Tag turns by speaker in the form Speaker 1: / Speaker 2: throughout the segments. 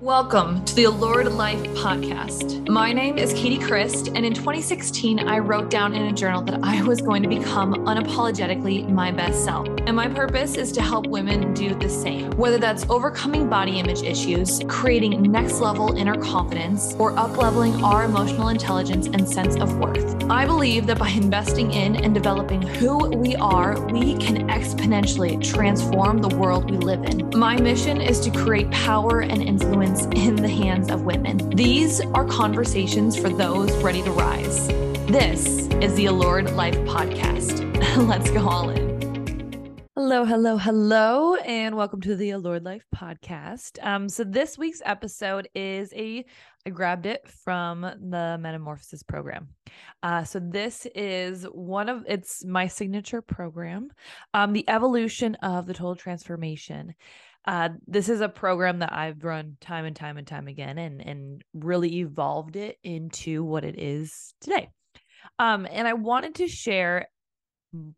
Speaker 1: Welcome to the Allured Life podcast. My name is Katy Chryst, and in 2016, I wrote down in a journal that I was going to become unapologetically my best self. And my purpose is to help women do the same, whether that's overcoming body image issues, creating next level inner confidence, or upleveling our emotional intelligence and sense of worth. I believe that by investing in and developing who we are, we can exponentially transform the world we live in. My mission is to create power and influence in the hands of women. These are conversations for those ready to rise. This is the Allured Life Podcast. Let's go all in. Hello, hello, hello, and welcome to the Allured Life podcast. Um, so this week's episode is a I grabbed it from the Metamorphosis program. Uh, so this is one of it's my signature program, um, the evolution of the total transformation. Uh, this is a program that I've run time and time and time again and and really evolved it into what it is today. Um, and I wanted to share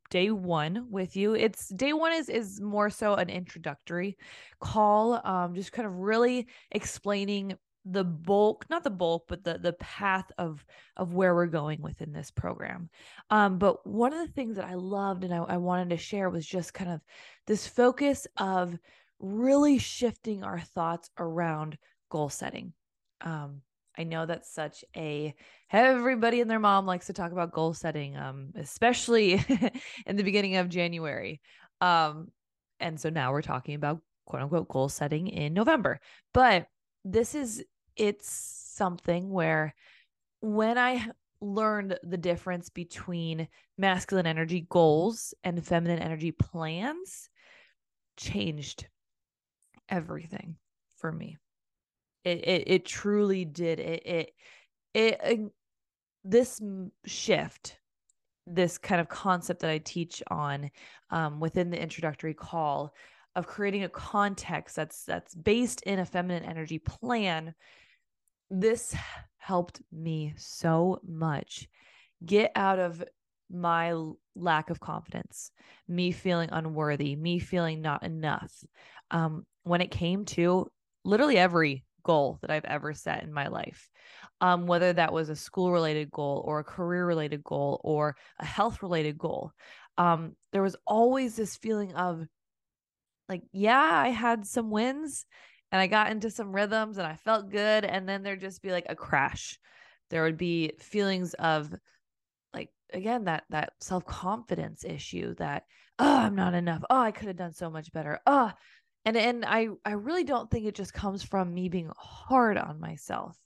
Speaker 1: day one with you. It's day one is is more so an introductory call, um, just kind of really explaining the bulk not the bulk but the the path of of where we're going within this program um but one of the things that i loved and I, I wanted to share was just kind of this focus of really shifting our thoughts around goal setting. Um, I know that's such a everybody and their mom likes to talk about goal setting, um, especially in the beginning of January. Um, and so now we're talking about quote unquote goal setting in November. But this is it's something where when I learned the difference between masculine energy goals and feminine energy plans changed everything for me. It it, it truly did. It it it, it this shift this kind of concept that I teach on um, within the introductory call of creating a context that's that's based in a feminine energy plan this helped me so much get out of my lack of confidence me feeling unworthy me feeling not enough um, when it came to literally every goal that I've ever set in my life. Um, whether that was a school related goal or a career related goal or a health related goal. Um, there was always this feeling of like, yeah, I had some wins and I got into some rhythms and I felt good. And then there'd just be like a crash. There would be feelings of like, again, that that self-confidence issue that, oh, I'm not enough. Oh, I could have done so much better. Oh, and and i i really don't think it just comes from me being hard on myself.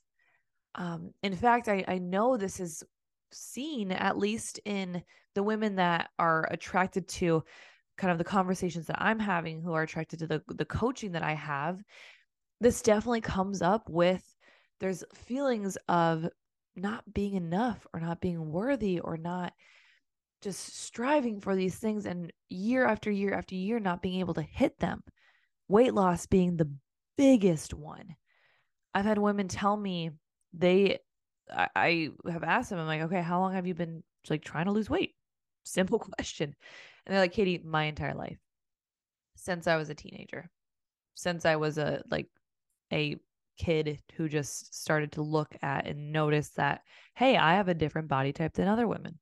Speaker 1: Um in fact i i know this is seen at least in the women that are attracted to kind of the conversations that i'm having who are attracted to the the coaching that i have this definitely comes up with there's feelings of not being enough or not being worthy or not just striving for these things and year after year after year not being able to hit them weight loss being the biggest one. I've had women tell me they, I, I have asked them, I'm like, okay, how long have you been like trying to lose weight? Simple question. And they're like, Katie, my entire life since I was a teenager, since I was a like a kid who just started to look at and notice that, hey, I have a different body type than other women,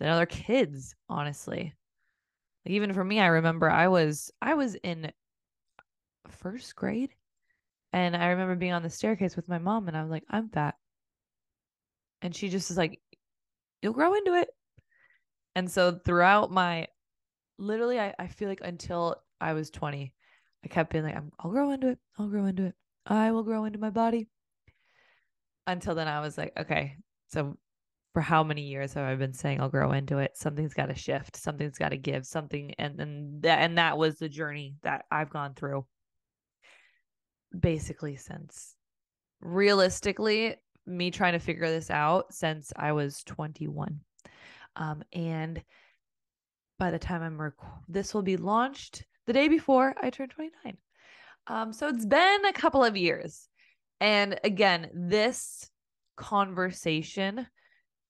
Speaker 1: than other kids, honestly. Like even for me, I remember I was I was in first grade. And I remember being on the staircase with my mom and I was like, I'm fat. And she just is like, You'll grow into it. And so throughout my literally, I, I feel like until I was 20, I kept being like, i will grow into it. I'll grow into it. I will grow into my body. Until then, I was like, okay, so for how many years have I been saying I'll grow into it? Something's got to shift. Something's got to give. Something, and and that and that was the journey that I've gone through basically since realistically me trying to figure this out since I was 21. Um, and by the time I'm rec- this will be launched the day before I turn 29. Um, so it's been a couple of years. And again, this conversation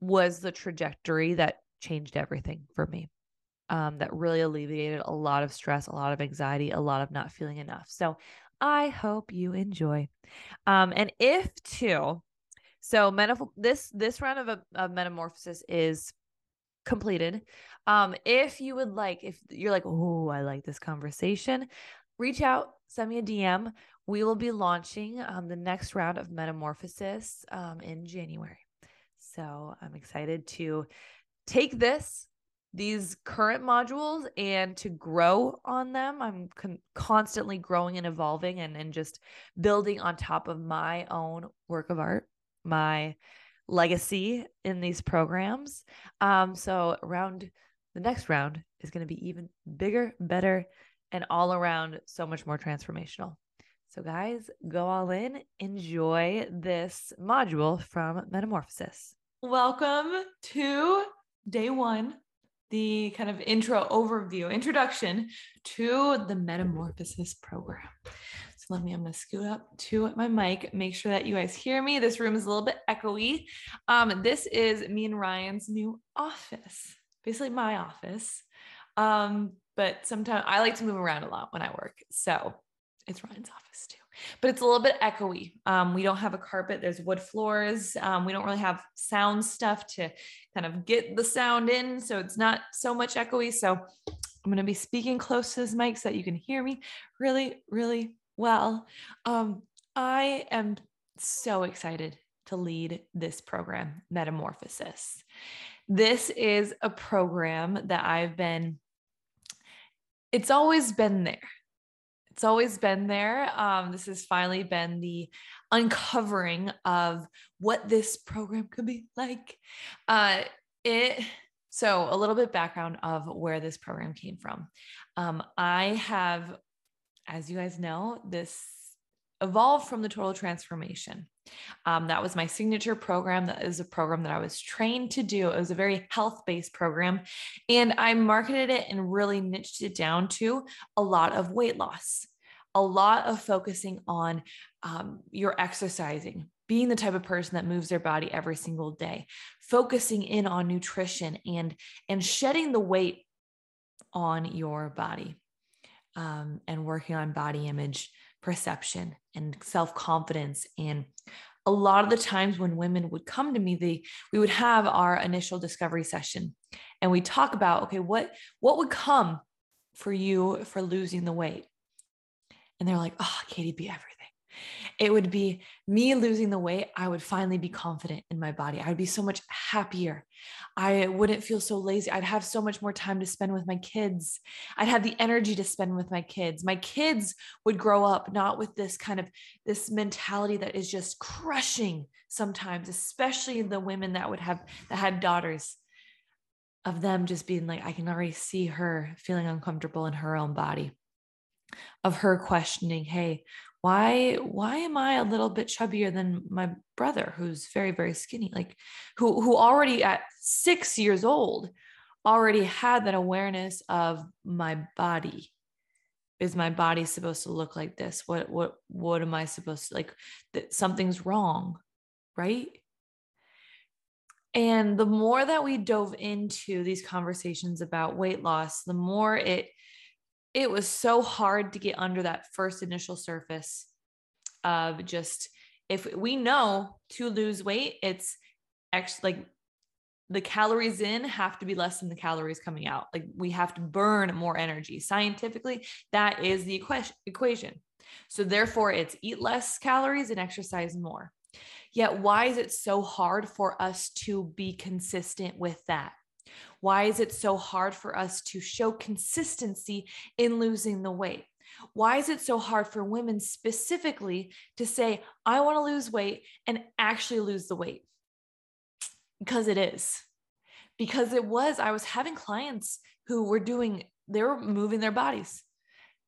Speaker 1: was the trajectory that changed everything for me. Um, that really alleviated a lot of stress, a lot of anxiety, a lot of not feeling enough. So
Speaker 2: I hope you enjoy. Um, and if too, so metamorph- this this round of, a, of metamorphosis is completed. Um, if you would like, if you're like, oh, I like this conversation, reach out, send me a DM. We will be launching um, the next round of metamorphosis um, in January. So I'm excited to take this these current modules and to grow on them. I'm con- constantly growing and evolving and, and just building on top of my own work of art, my legacy in these programs. Um, so round the next round is going to be even bigger, better, and all around so much more transformational. So, guys, go all in. Enjoy this module from Metamorphosis.
Speaker 1: Welcome to day one, the kind of intro overview, introduction to the Metamorphosis program. So let me, I'm going to scoot up to my mic, make sure that you guys hear me. This room is a little bit echoey. Um, this is me and Ryan's new office, basically my office. Um, but sometimes I like to move around a lot when I work. So it's Ryan's office too, but it's a little bit echoey. Um, we don't have a carpet. There's wood floors. Um, we don't really have sound stuff to kind of get the sound in. So it's not so much echoey. So I'm going to be speaking close to this mic so that you can hear me really, really well. Um, I am so excited to lead this program, Metamorphosis. This is a program that I've been, it's always been there it's always been there. Um, this has finally been the uncovering of what this program could be like. Uh, it so a little bit background of where this program came from. Um, I have, as you guys know, this evolved from the total transformation. Um, that was my signature program. That is a program that I was trained to do. It was a very health based program. And I marketed it and really niched it down to a lot of weight loss, a lot of focusing on um, your exercising, being the type of person that moves their body every single day, focusing in on nutrition and, and shedding the weight on your body um, and working on body image perception and self confidence and a lot of the times when women would come to me they we would have our initial discovery session and we talk about okay what what would come for you for losing the weight? And they're like oh katie be everything it would be me losing the weight. I would finally be confident in my body. I would be so much happier. I wouldn't feel so lazy. I'd have so much more time to spend with my kids. I'd have the energy to spend with my kids. My kids would grow up not with this kind of this mentality that is just crushing sometimes, especially the women that would have that had daughters of them just being like, I can already see her feeling uncomfortable in her own body, of her questioning, Hey, why why am i a little bit chubbier than my brother who's very very skinny? Like who who already at 6 years old already had that awareness of my body. Is my body supposed to look like this? What what what am i supposed to like that something's wrong right? And the more that we dove into these conversations about weight loss the more it it was so hard to get under that first initial surface of just if we know to lose weight, it's actually like the calories in have to be less than the calories coming out. Like we have to burn more energy. Scientifically, that is the equation. So therefore, it's eat less calories and exercise more. Yet, why is it so hard for us to be consistent with that? Why is it so hard for us to show consistency in losing the weight? Why is it so hard for women specifically to say, I want to lose weight and actually lose the weight? Because it is. Because it was, I was having clients who were doing, they were moving their bodies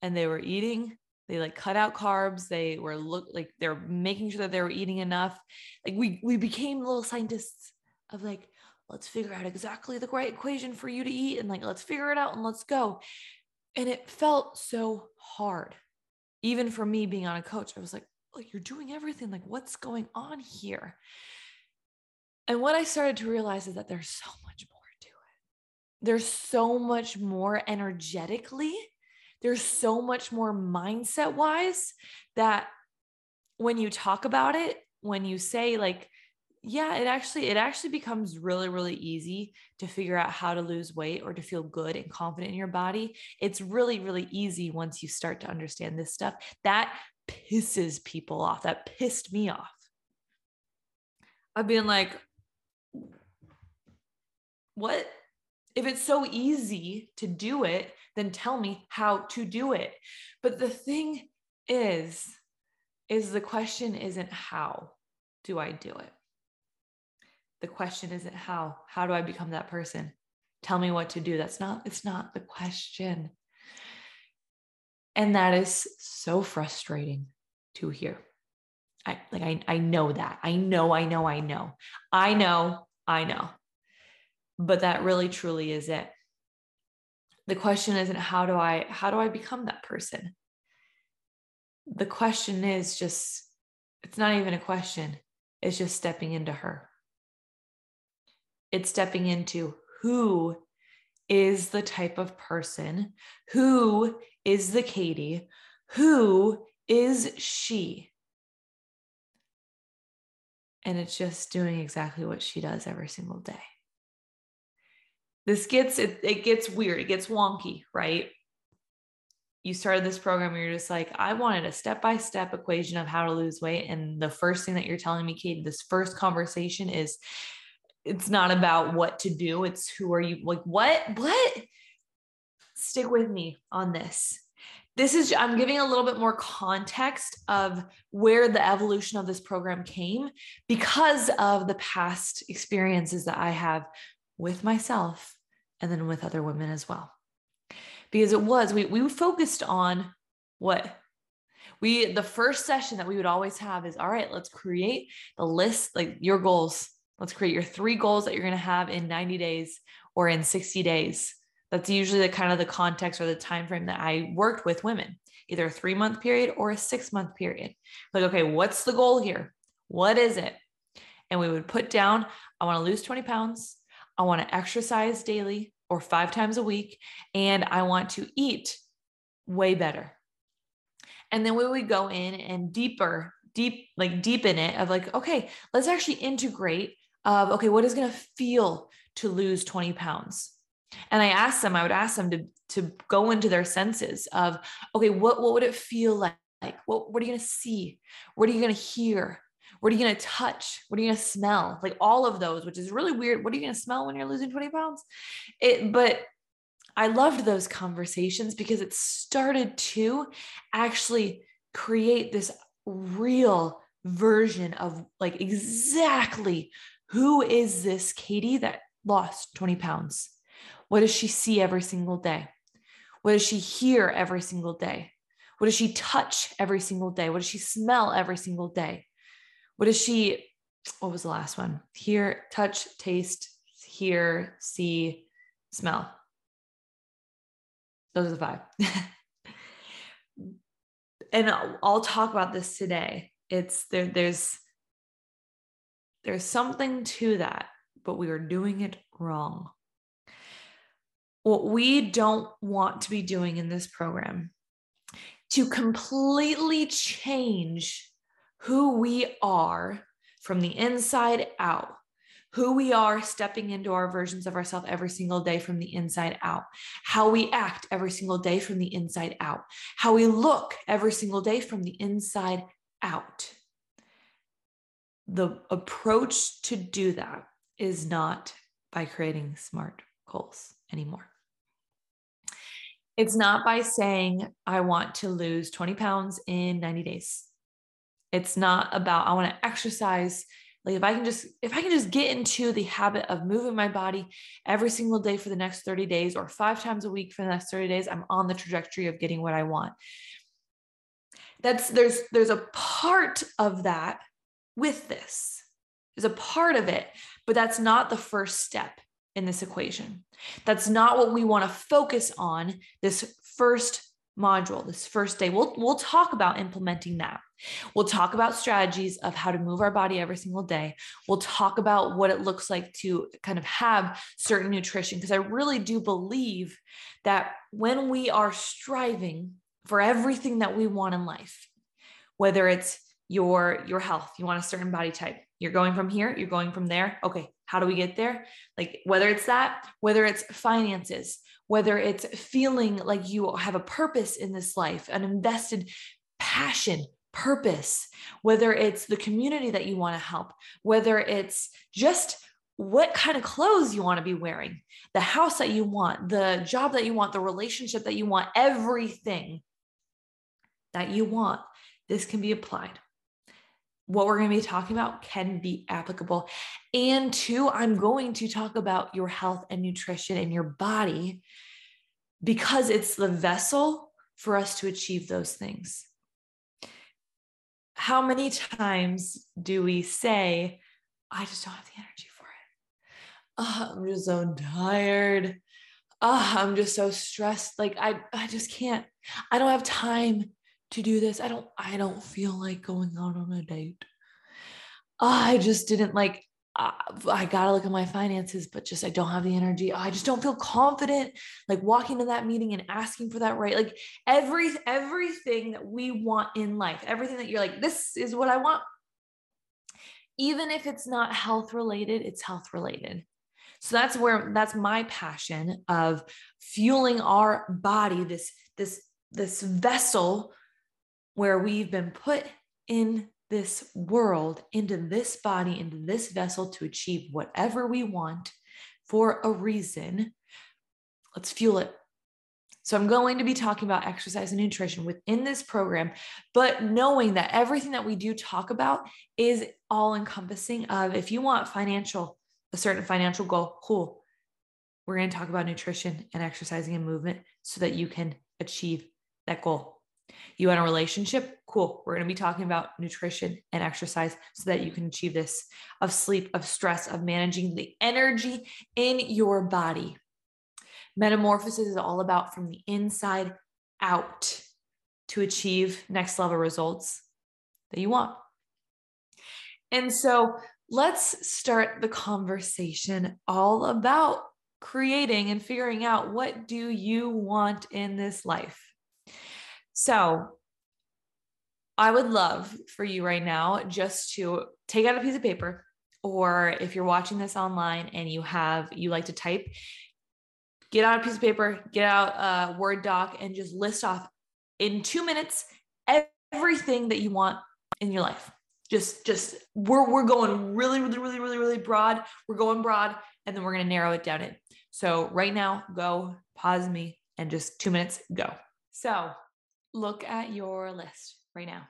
Speaker 1: and they were eating they like cut out carbs they were look like they're making sure that they were eating enough like we we became little scientists of like let's figure out exactly the right equation for you to eat and like let's figure it out and let's go. And it felt so hard even for me being on a coach. I was like like you're doing everything. Like what's going on here? And what i started to realize is that there's so much more to it. There's so much more energetically. There's so much more mindset wise that when you talk about it, when you say like, yeah, it actually it actually becomes really really easy to figure out how to lose weight or to feel good and confident in your body. It's really really easy once you start to understand this stuff. That pisses people off. That pissed me off. I've been like what if it's so easy to do it, then tell me how to do it. But the thing is, is the question isn't how do I do it? The question isn't how. How do I become that person? Tell me what to do. That's not, it's not the question. And that is so frustrating to hear. I like I, I know that. I know, I know, I know. I know, I know but that really truly is it the question isn't how do i how do i become that person the question is just it's not even a question it's just stepping into her it's stepping into who is the type of person who is the katie who is she? And it's just doing exactly what she does every single day. This gets it, it gets weird it gets wonky right? You started this program you're just like i wanted a step-by-step equation of how to lose weight and the first thing that you're telling me kate this first conversation is it's not about what to do it's who are you like what what stick with me on this this is i'm giving a little bit more context of where the evolution of this program came because of the past experiences that i have with myself and then with other women as well. Because it was, we, we focused on what? We, the first session that we would always have is all right, let's create the list, like your goals. Let's create your three goals that you're going to have in 90 days or in 60 days. That's usually the kind of the context or the time frame that I worked with women, either a three month period or a six month period. Like, okay, what's the goal here? What is it? And we would put down, I want to lose 20 pounds. I want to exercise daily or five times a week, and I want to eat way better. And then we would go in and deeper, deep, like deepen it of like, okay, let's actually integrate of, okay, what is going to feel to lose 20 pounds? And I asked them, I would ask them to, to go into their senses of, okay, what, what would it feel like? Like, what, what are you going to see? What are you going to hear? What are you going to touch? What are you going to smell? Like all of those, which is really weird. What are you going to smell when you're losing 20 pounds? It, but I loved those conversations because it started to actually create this real version of like exactly who is this Katie that lost 20 pounds? What does she see every single day? What does she hear every single day? What does she touch every single day? What does she smell every single day? what is she? What was the last one? Hear, touch, taste, hear, see, smell. Those are the five. and I'll, I'll talk about this today. It's there, there's there's something to that, but we are doing it wrong. What we don't want to be doing in this program to completely change who we are from the inside out, who we are stepping into our versions of ourselves every single day from the inside out, how we act every single day from the inside out, how we look every single day from the inside out. The approach to do that is not by creating smart goals anymore. It's not by saying, I want to lose 20 pounds in 90 days. It's not about I want to exercise. Like if I can just if I can just get into the habit of moving my body every single day for the next 30 days or five times a week for the next 30 days, I'm on the trajectory of getting what I want. That's there's there's a part of that with this. is a part of it, but that's not the first step in this equation. That's not what we want to focus on this first module, this first day, we'll we'll talk about implementing that. We'll talk about strategies of how to move our body every single day. We'll talk about what it looks like to kind of have certain nutrition because I really do believe that when we are striving for everything that we want in life, whether it's your your health, you want a certain body type, you're going from here, you're going from there. Okay, how do we get there? Like whether it's that, whether it's finances, whether it's feeling like you have a purpose in this life, an invested passion, purpose, whether it's the community that you want to help, whether it's just what kind of clothes you want to be wearing, the house that you want, the job that you want, the relationship that you want, everything that you want, this can be applied what we're going to be talking about can be applicable. And two, I'm going to talk about your health and nutrition and your body because it's the vessel for us to achieve those things. How many times do we say, I just don't have the energy for it? Oh, I'm just so tired. Oh, I'm just so stressed. Like I, I just can't, I don't have time to do this. I don't I don't feel like going out on a date. I just didn't like uh, I got to look at my finances, but just I don't have the energy. I just don't feel confident like walking to that meeting and asking for that right. Like every everything that we want in life, everything that you're like this is what I want. Even if it's not health related, it's health related. So that's where that's my passion of fueling our body this this this vessel where we've been put in this world, into this body, into this vessel to achieve whatever we want for a reason. Let's fuel it. So, I'm going to be talking about exercise and nutrition within this program, but knowing that everything that we do talk about is all encompassing of if you want financial, a certain financial goal, cool. We're going to talk about nutrition and exercising and movement so that you can achieve that goal. You want a relationship? Cool. We're going to be talking about nutrition and exercise so that you can achieve this of sleep, of stress, of managing the energy in your body. Metamorphosis is all about from the inside out to achieve next level results that you want. And so let's start the conversation all about creating and figuring out what do you want in this life so I would love for you right now just to take out a piece of paper, or if you're watching this online and you have, you like to type, get out a piece of paper, get out a Word doc, and just list off in two minutes everything that you want in your life. Just, just we're we're going really, really, really, really, really broad. We're going broad, and then we're gonna narrow it down in. So right now, go pause me and just two minutes, go. So look at your list right now.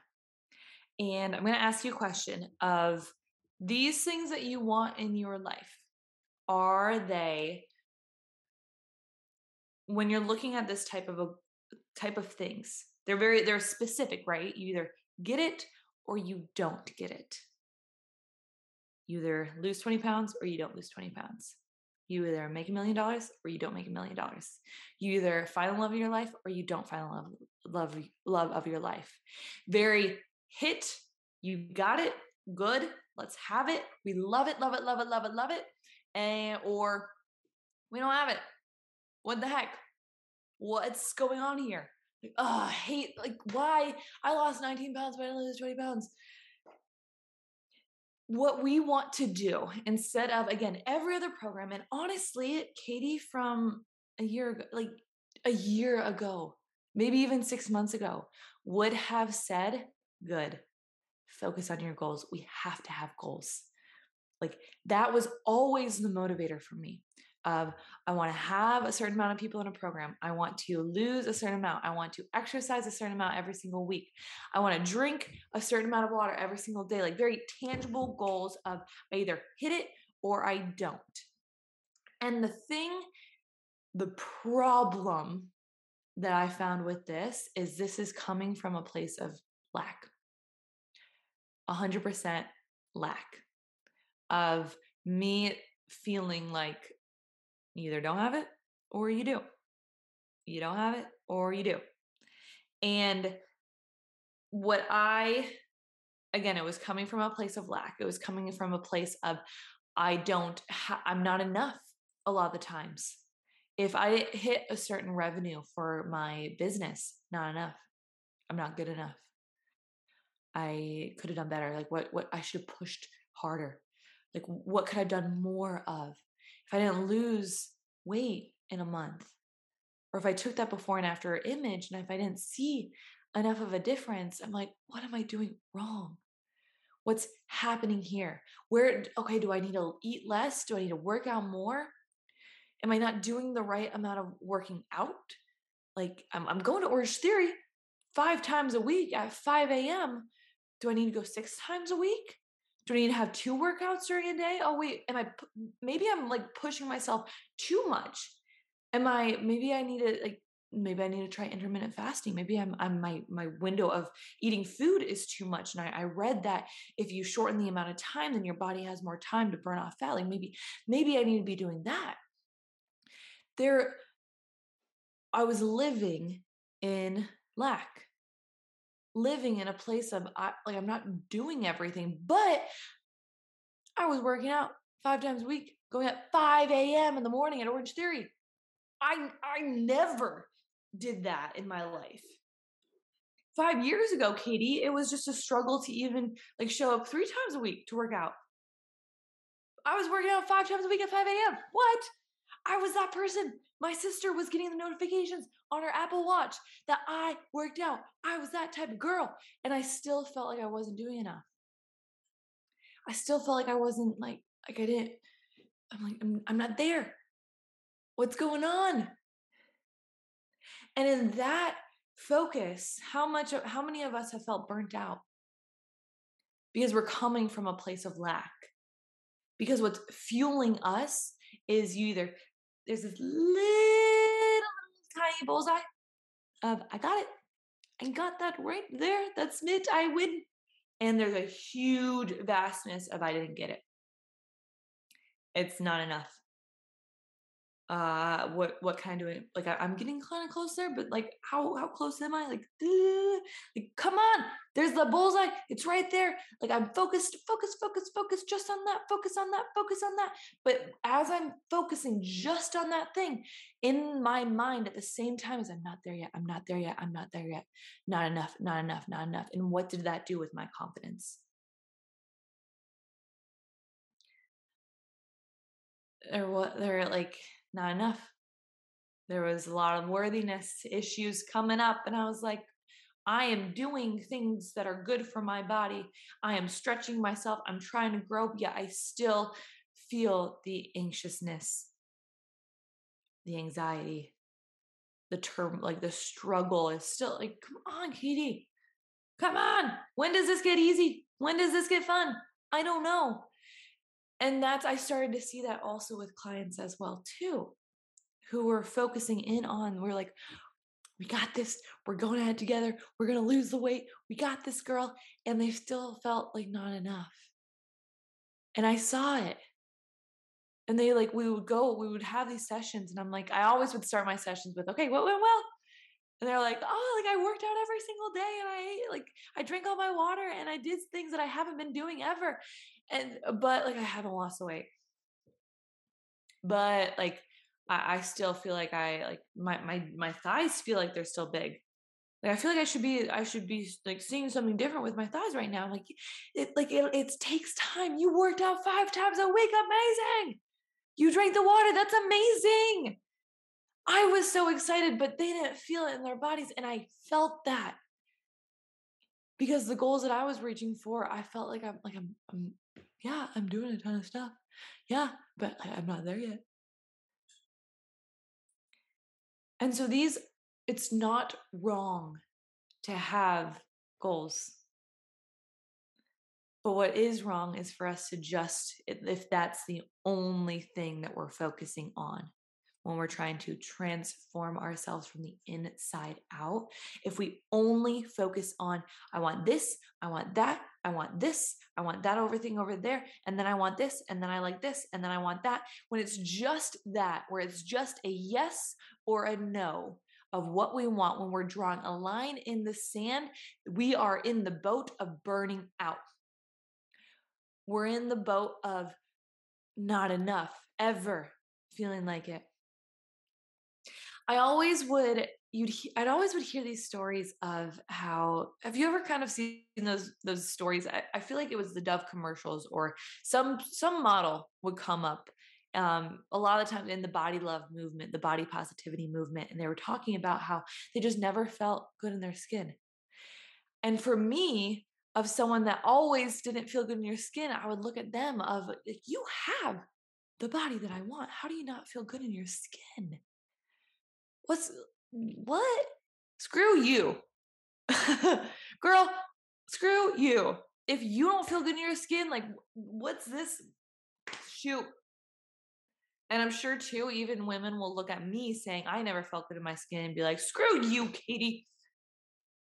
Speaker 1: And I'm going to ask you a question of these things that you want in your life. Are they when you're looking at this type of a type of things, they're very they're specific, right? You either get it or you don't get it. You either lose 20 pounds or you don't lose 20 pounds. You either make a million dollars or you don't make a million dollars. You either find the love of your life or you don't find the love, love, love of your life. Very hit, you got it, good, let's have it. We love it, love it, love it, love it, love it. And or we don't have it. What the heck? What's going on here? Like, oh, I hate like why I lost 19 pounds, but I lose 20 pounds what we want to do instead of again every other program. And honestly katie from a year ago like a year ago maybe even six months ago would have said good focus on your goals. We have to have goals. Like that was always the motivator for me of I want to have a certain amount of people in a program. I want to lose a certain amount. I want to exercise a certain amount every single week. I want to drink a certain amount of water every single day. Like very tangible goals of I either hit it or I don't. And the thing, the problem that I found with this is this is coming from a place of lack. 100% lack of me feeling like you either don't have it or you do. You don't have it or you do. And what I, again, it was coming from a place of lack. It was coming from a place of, I don't, ha- I'm not enough a lot of the times. If I hit a certain revenue for my business, not enough. I'm not good enough. I could have done better. Like what what I should have pushed harder. Like what could I have done more of? If I didn't lose weight in a month, or if I took that before and after image and if I didn't see enough of a difference, I'm like, what am I doing wrong? What's happening here? Where, okay, do I need to eat less? Do I need to work out more? Am I not doing the right amount of working out? Like, I'm, I'm going to Orange Theory five times a week at 5 a.m. Do I need to go six times a week? Do I need to have two workouts during a day? Oh, wait, am I, maybe I'm like pushing myself too much. Am I, maybe I need to like, maybe I need to try intermittent fasting. Maybe I'm, I'm my, my window of eating food is too much. And I, I read that if you shorten the amount of time, then your body has more time to burn off fat. Like maybe, maybe I need to be doing that. There, I was living in lack living in a place of I, like I'm not doing everything, but I was working out five times a week, going at 5 a.m. in the morning at Orange Theory. I I never did that in my life. Five years ago, Katie, it was just a struggle to even like show up three times a week to work out. I was working out five times a week at 5 a.m. What? I was that person. My sister was getting the notifications on her Apple Watch that I worked out. I was that type of girl. And I still felt like I wasn't doing enough. I still felt like I wasn't like, like I didn't, I'm like, I'm, I'm not there. What's going on? And in that focus, how much, how many of us have felt burnt out? Because we're coming from a place of lack. Because what's fueling us is you either there's this little tiny bullseye of I got it. I got that right there. That's it. I win. And there's a huge vastness of I didn't get it. It's not enough uh what what kind of like I, am getting kind of closer but like how how close am i? Like, like come on there's the bullseye it's right there. Like i'm focused focus focus focus just on that focus on that focus on that. But as i'm focusing just on that thing in my mind at the same time as i'm not there yet i'm not there yet i'm not there yet not enough not enough not enough and what did that do with my confidence? Or what they're like not enough. There was a lot of worthiness issues coming up, and I was like, I am doing things that are good for my body. I am stretching myself. I'm trying to grow, yet I still feel the anxiousness, the anxiety, the term, like the struggle is still like, come on, Katie, come on. When does this get easy? When does this get fun? I don't know and that's i started to see that also with clients as well too who were focusing in on we're like we got this we're going at it together we're going to lose the weight we got this girl and they still felt like not enough. And i saw it. And they like we would go we would have these sessions and i'm like i always would start my sessions with okay what went well? And they're like oh like i worked out every single day and i like i drank all my water and i did things that i haven't been doing ever and uh, but like I haven't lost the weight. But like I, I still feel like I like my my my thighs feel like they're still big. Like I feel like I should be I should be like seeing something different with my thighs right now. Like it like it, it takes time. You worked out five times a week, amazing. You drank the water, that's amazing. I was so excited, but they didn't feel it in their bodies, and I felt that because the goals that I was reaching for, I felt like I'm like I'm, I'm yeah, I'm doing a ton of stuff. Yeah, but I, I'm not there yet. And so these, it's not wrong to have goals. But what is wrong is for us to just, if that's the only thing that we're focusing on, when we're trying to transform ourselves from the inside out. If we only focus on, I want this, I want that, I want this, I want that over thing over there, and then I want this, and then I like this, and then I want that. When it's just that, where it's just a yes or a no, of what we want, when we're drawing a line in the sand, we are in the boat of burning out. We're in the boat of not enough, ever feeling like it. I always would you'd I'd always would hear these stories of how have you ever kind of seen those those stories? I, I feel like it was the Dove commercials or some some model would come up um, a lot of the time in the body love movement, the body positivity movement, and they were talking about how they just never felt good in their skin. And for me, of someone that always didn't feel good in your skin, I would look at them of like, you have the body that I want. How do you not feel good in your skin? What's what? Screw you. Girl, screw you. If you don't feel good in your skin, like what's this? Shoot. And I'm sure too, even women will look at me saying, I never felt good in my skin and be like, screw you, Katie.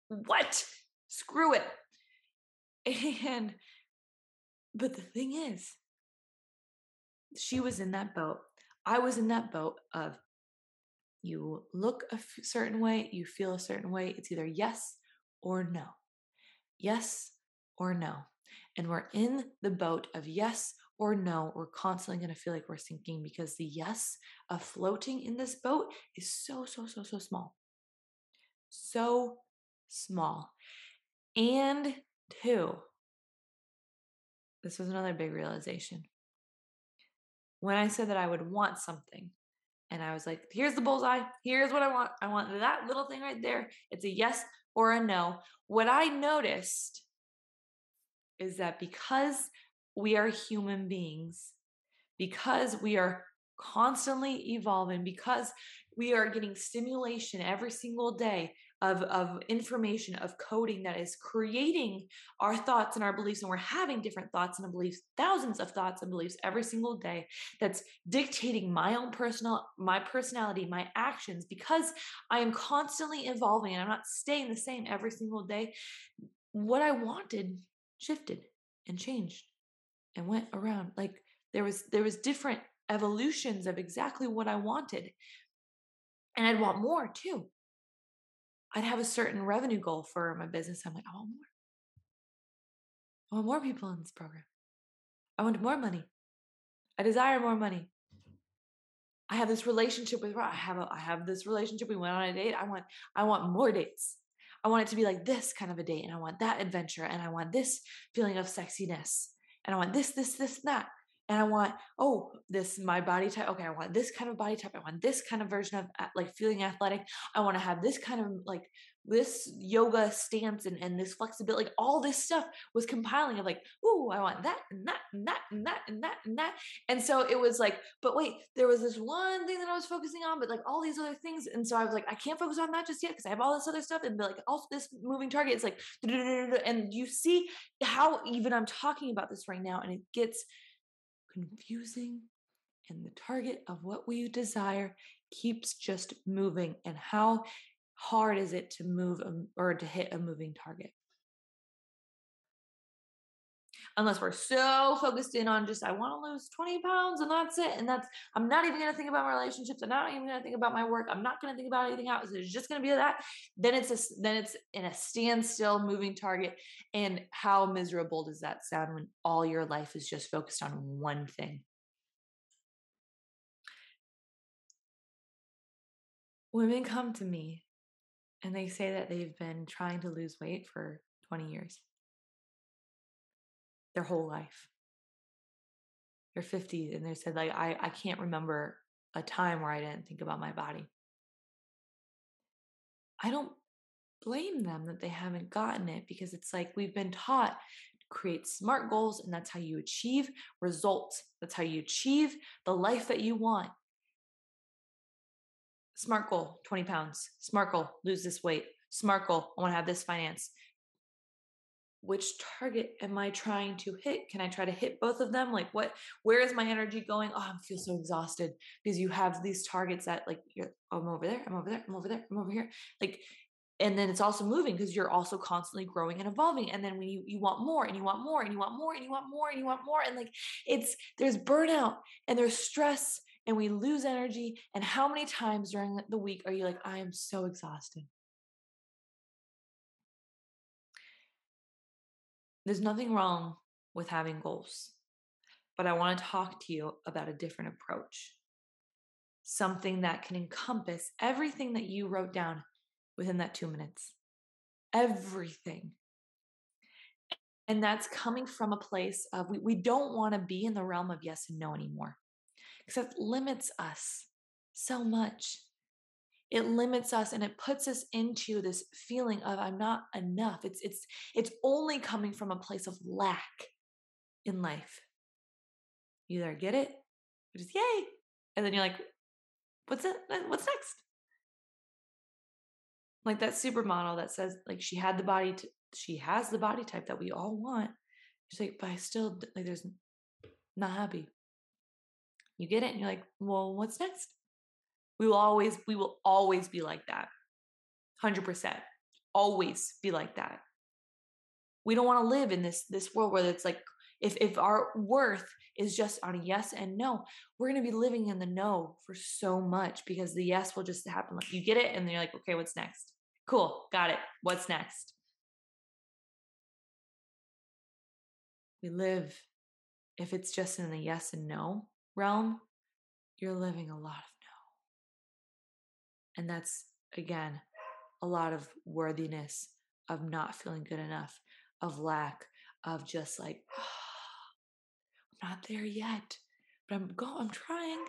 Speaker 1: What? Screw it. And, but the thing is, she was in that boat. I was in that boat of you look a certain way, you feel a certain way. It's either yes or no. Yes or no. And we're in the boat of yes or no. We're constantly going to feel like we're sinking because the yes of floating in this boat is so, so, so, so small. So small. And two, this was another big realization. When I said that I would want something, and I was like, here's the bullseye. Here's what I want. I want that little thing right there. It's a yes or a no. What I noticed is that because we are human beings, because we are constantly evolving, because we are getting stimulation every single day, of, of information, of coding that is creating our thoughts and our beliefs. And we're having different thoughts and beliefs, thousands of thoughts and beliefs every single day that's dictating my own personal, my personality, my actions, because I am constantly evolving and I'm not staying the same every single day. What I wanted shifted and changed and went around. Like there was there was different evolutions of exactly what I wanted. And I'd want more too. I'd have a certain revenue goal for my business. I'm like, I want more. I want more people in this program. I want more money. I desire more money. I have this relationship with I have a, I have this relationship. We went on a date. I want I want more dates. I want it to be like this kind of a date, and I want that adventure, and I want this feeling of sexiness, and I want this, this, this, that and I want, oh, this my body type. Okay, I want this kind of body type. I want this kind of version of uh, like feeling athletic. I want to have this kind of like this yoga stance and, and this flexibility. Like all this stuff was compiling of like, oh, I want that and that and that and that and that and that. And so it was like, but wait, there was this one thing that I was focusing on, but like all these other things. And so I was like, I can't focus on that just yet because I have all this other stuff. And like also this moving target It's like, and you see how even I'm talking about this right now, and it gets confusing and the target of what we desire keeps just moving and how hard is it to move or to hit a moving target unless we're so focused in on just I want to lose 20 pounds and that's it. And that's I'm not even gonna think about my relationships. I'm not even gonna think about my work. I'm not gonna think about anything else. It's just gonna be that. Then it's a then it's in a standstill moving target. And how miserable does that sound when all your life is just focused on one thing? Women come to me and they say that they've been trying to lose weight for 20 years their whole life. They're 50 and they said, like, I, I can't remember a time where I didn't think about my body. I don't blame them that they haven't gotten it because it's like we've been taught to create smart goals and that's how you achieve results. That's how you achieve the life that you want. Smart goal, 20 pounds. Smart goal, lose this weight. Smart goal, I want to have this finance which target am I trying to hit? Can I try to hit both of them? Like what where is my energy going? Oh, I feel so exhausted because you have these targets that like you're I'm over there, I'm over there, I'm over there, I'm over here. Like and then it's also moving because you're also constantly growing and evolving and then when you you want more and you want more and you want more and you want more and you want more and like it's there's burnout and there's stress and we lose energy. And how many times during the week are you like, I am so exhausted? There's nothing wrong with having goals, but I want to talk to you about a different approach. Something that can encompass everything that you wrote down within that two minutes. Everything. And that's coming from a place of we, we don't want to be in the realm of yes and no anymore because it limits us so much. It limits us and it puts us into this feeling of I'm not enough. It's it's it's only coming from a place of lack in life. You either get it, or just yay, and then you're like, what's it? What's next? Like that supermodel that says like she had the body to, she has the body type that we all want. She's like, but I still like there's not happy. You get it, and you're like, well, what's next? We will always, we will always be like that. 100%. Always be like that. We don't want to live in this this world where it's like if if our worth is just on a yes and no, we're going to be living in the no for so much because the yes will just happen. Like you get it and then you're like, "Okay, what's next?" Cool, got it. What's next? we live, if it's just in the yes and no realm, you're living a lot of. And that's, again, a lot of worthiness, of not feeling good enough, of lack, of just like, oh, I'm not there yet, but I'm going, I'm trying.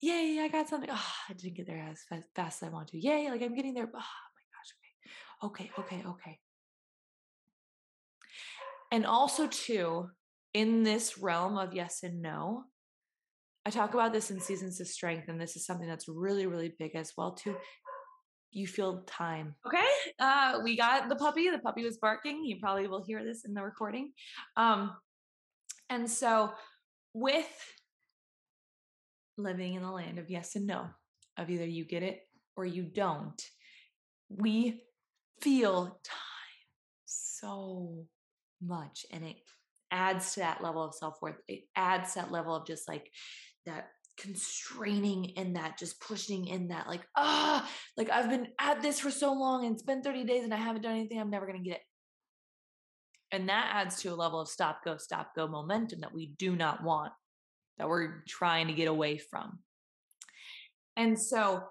Speaker 1: Yay, I got something. Oh, I didn't get there as fast, fast as I want to. Yay, like I'm getting there. Oh my gosh, okay. Okay, okay, okay. And also, too, in this realm of yes and no, I talk about this in Seasons of Strength, and this is something that's really, really big as well, too. You feel time. Okay. Uh, we got the puppy. The puppy was barking. You probably will hear this in the recording. Um, and so, with living in the land of yes and no, of either you get it or you don't, we feel time so much and it adds to that level of self-worth it adds that level of just like that constraining and that just pushing in that like ah like i've been at this for so long and it's been 30 days and i haven't done anything i'm never going to get it. And that adds to a level of stop go stop go momentum that we do not want that we're trying to get away from. And so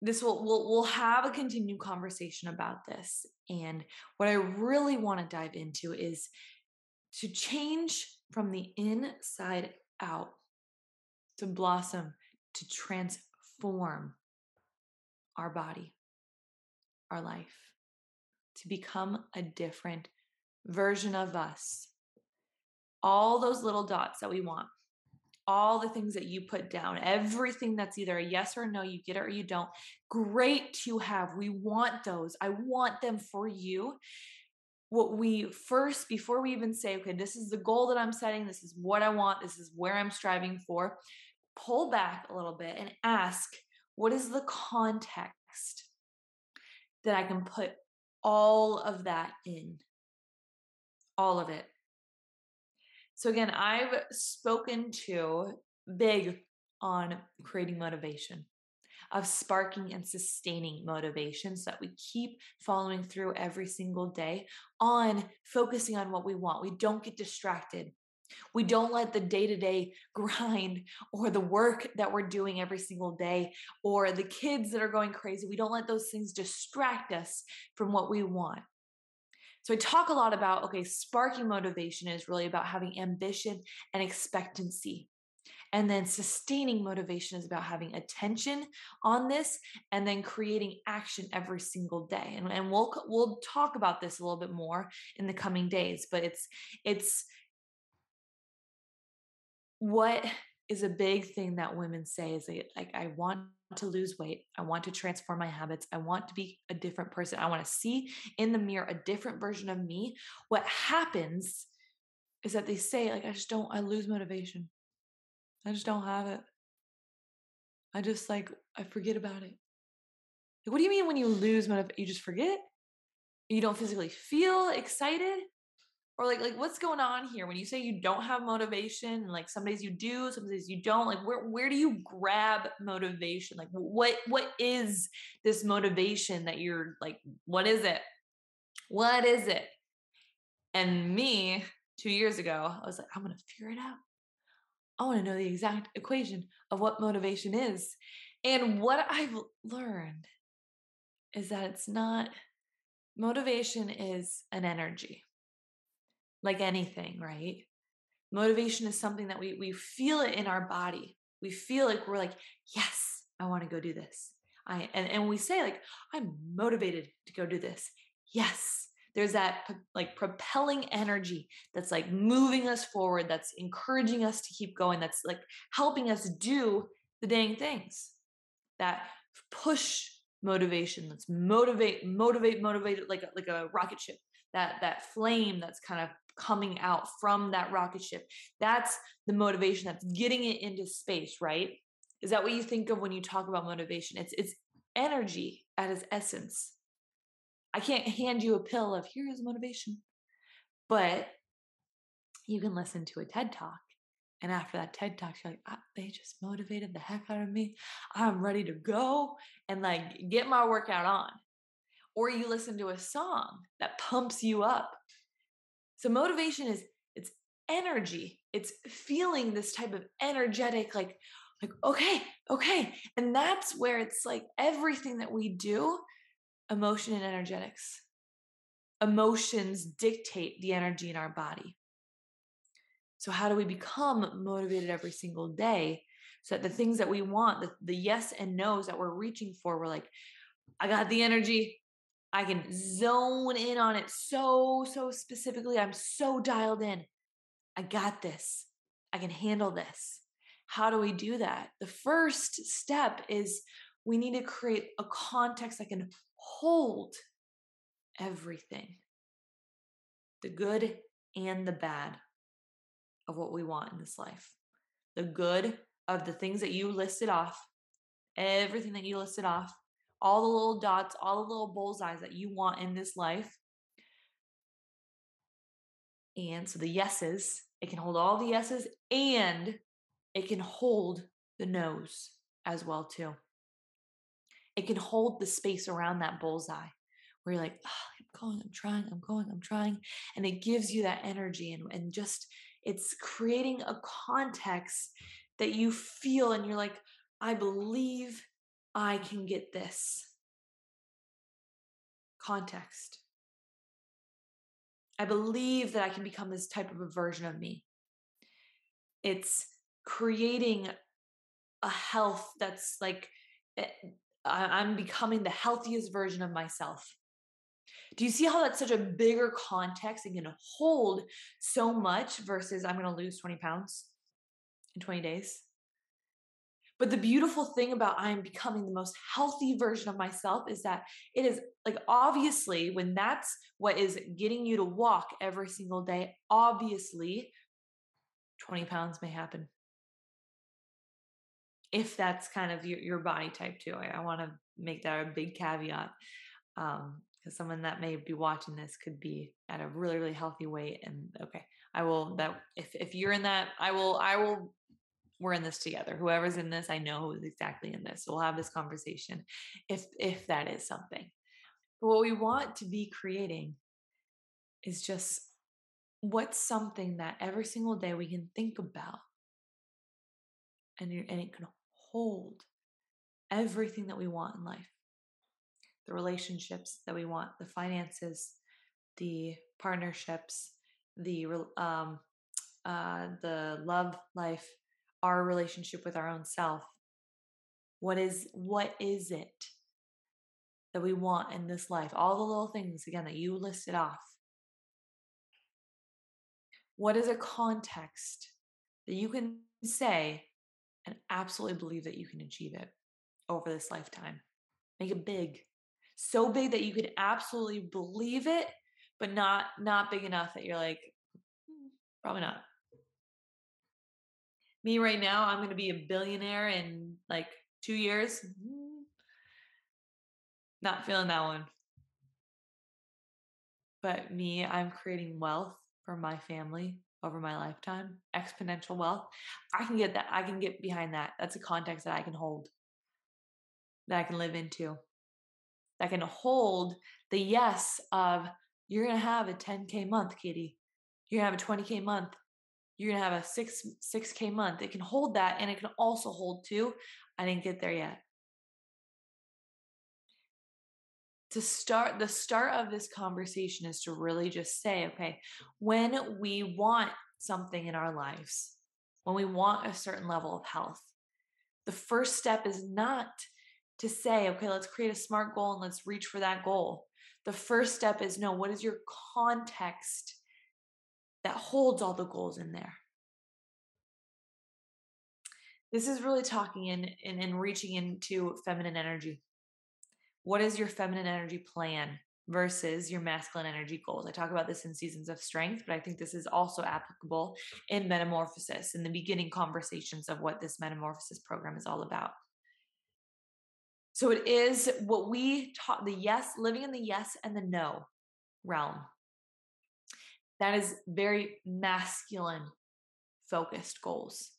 Speaker 1: this will we'll, we'll have a continued conversation about this and what i really want to dive into is to change from the inside out to blossom to transform our body our life to become a different version of us all those little dots that we want all the things that you put down, everything that's either a yes or a no, you get it or you don't. Great to have. We want those. I want them for you. What we first, before we even say, okay, this is the goal that I'm setting, this is what I want, this is where I'm striving for, pull back a little bit and ask, what is the context that I can put all of that in? All of it. So again, I've spoken to big on creating motivation, of sparking and sustaining motivation so that we keep following through every single day on focusing on what we want. We don't get distracted. We don't let the day to day grind or the work that we're doing every single day or the kids that are going crazy, we don't let those things distract us from what we want. So I talk a lot about okay, sparking motivation is really about having ambition and expectancy. And then sustaining motivation is about having attention on this and then creating action every single day. And, and we'll we'll talk about this a little bit more in the coming days, but it's it's what is a big thing that women say is like I want to lose weight. I want to transform my habits. I want to be a different person. I want to see in the mirror a different version of me. What happens is that they say, like, I just don't, I lose motivation. I just don't have it. I just like, I forget about it. Like, what do you mean when you lose motivation? You just forget? You don't physically feel excited? Or like like what's going on here? When you say you don't have motivation like some days you do some days you don't like where where do you grab motivation? Like what what is this motivation that you're like what is it? What is it? And me 2 years ago I was like I'm going to figure it out. I want to know the exact equation of what motivation is. And what I've learned is that it's not motivation is an energy like anything, right? Motivation is something that we we feel it in our body. We feel like we're like, yes, I want to go do this. I and, and we say like, I'm motivated to go do this. Yes. There's that like propelling energy that's like moving us forward, that's encouraging us to keep going, that's like helping us do the dang things. That push motivation, let's motivate, motivate, motivate like a, like a rocket ship. That that flame that's kind of coming out from that rocket ship. That's the motivation that's getting it into space, right? Is that what you think of when you talk about motivation? It's it's energy at its essence. I can't hand you a pill of here is motivation. But you can listen to a TED talk. And after that TED talk, you're like, ah, they just motivated the heck out of me. I'm ready to go and like get my workout on. Or you listen to a song that pumps you up so motivation is it's energy. It's feeling this type of energetic like like okay, okay. And that's where it's like everything that we do emotion and energetics. Emotions dictate the energy in our body. So how do we become motivated every single day so that the things that we want, the, the yes and no's that we're reaching for, we're like, I got the energy. I can zone in on it so, so specifically. I'm so dialed in. I got this. I can handle this. How do we do that? The first step is we need to create a context that can hold everything the good and the bad of what we want in this life. The good of the things that you listed off, everything that you listed off, all the little dots, all the little bullseyes that you want in this life. And so the yeses, it can hold all the yeses and it can hold the no's as well too. It can hold the space around that bullseye where you're like, oh, I'm going, I'm trying, I'm going, I'm trying. And it gives you that energy and, and just it's creating a context that you feel and you're like, I believe I can get this context. I believe that I can become this type of a version of me. It's creating a health that's like eh, I'm becoming the healthiest version of myself. Do you see how that's such a bigger context and can hold so much versus I'm going to lose 20 pounds in 20 days? But the beautiful thing about I am becoming the most healthy version of myself is that it is like obviously when that's what is getting you to walk every single day, obviously 20 pounds may happen. If that's kind of your, your body type too. I, I want to make that a big caveat. Um, because someone that may be watching this could be at a really really healthy weight and okay i will that if if you're in that i will i will we're in this together. Whoever's in this, I know who's exactly in this. So we'll have this conversation if if that is something. But what we want to be creating is just what's something that every single day we can think about and, and it can hold everything that we want in life the relationships that we want the finances the partnerships the um uh the love life our relationship with our own self. What is what is it that we want in this life? All the little things again that you listed off. What is a context that you can say and absolutely believe that you can achieve it over this lifetime? Make it big. So big that you can absolutely believe it but not not big enough that you're like hmm, probably not me right now, I'm going to be a billionaire in like two years. Mm-hmm. Not feeling that one. But me, I'm creating wealth
Speaker 2: for my family over my lifetime, exponential wealth, I can get that. I can get behind that. That's a context that I can hold, that I can live into, that can hold the yes of you're going to have a 10K month, Katy. You're going to have a 20K month. You're to have a six, 6K month. It can hold that. And it can also hold two. I didn't get there yet. to start the start of this conversation is to really just say okay when we want something in our lives when we want a certain level of health the first step is not to say okay let's create a smart goal and let's reach for that goal the first step is no what is your context that holds all the goals in there this is really talking in and in, in reaching into feminine energy what is your feminine energy plan versus your masculine energy goals? I talk about this in Seasons of Strength, but I think this is also applicable in Metamorphosis, in the beginning conversations of what this Metamorphosis program is all about. So it is what we taught the yes, living in the yes and the no realm. That is very masculine focused goals.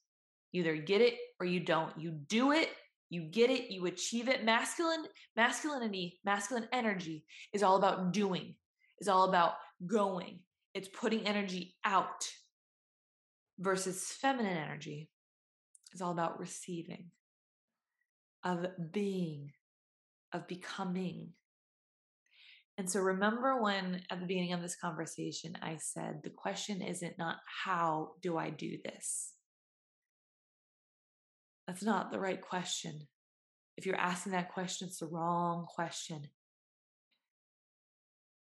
Speaker 2: Either get it or you don't. You do it you get it you achieve it masculine masculinity masculine energy is all about doing is all about going it's putting energy out versus feminine energy is all about receiving of being of becoming and so remember when at the beginning of this conversation i said the question isn't not how do i do this that's not the right question. If you're asking that question, it's the wrong question.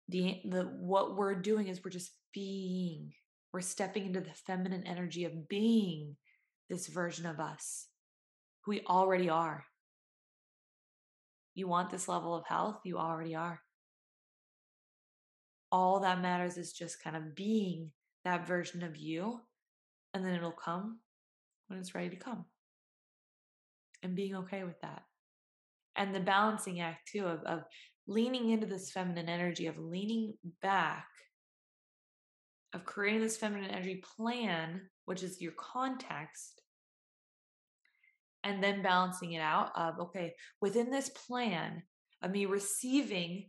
Speaker 2: The, the what we're doing is we're just being. We're stepping into the feminine energy of being this version of us who we already are. You want this level of health, you already are. All that matters is just kind of being that version of you, and then it'll come when it's ready to come and being okay with that. And the balancing act too of, of leaning into this feminine energy, of leaning back, of creating this feminine energy plan, which is your context, and then balancing it out of, okay, within this plan of me receiving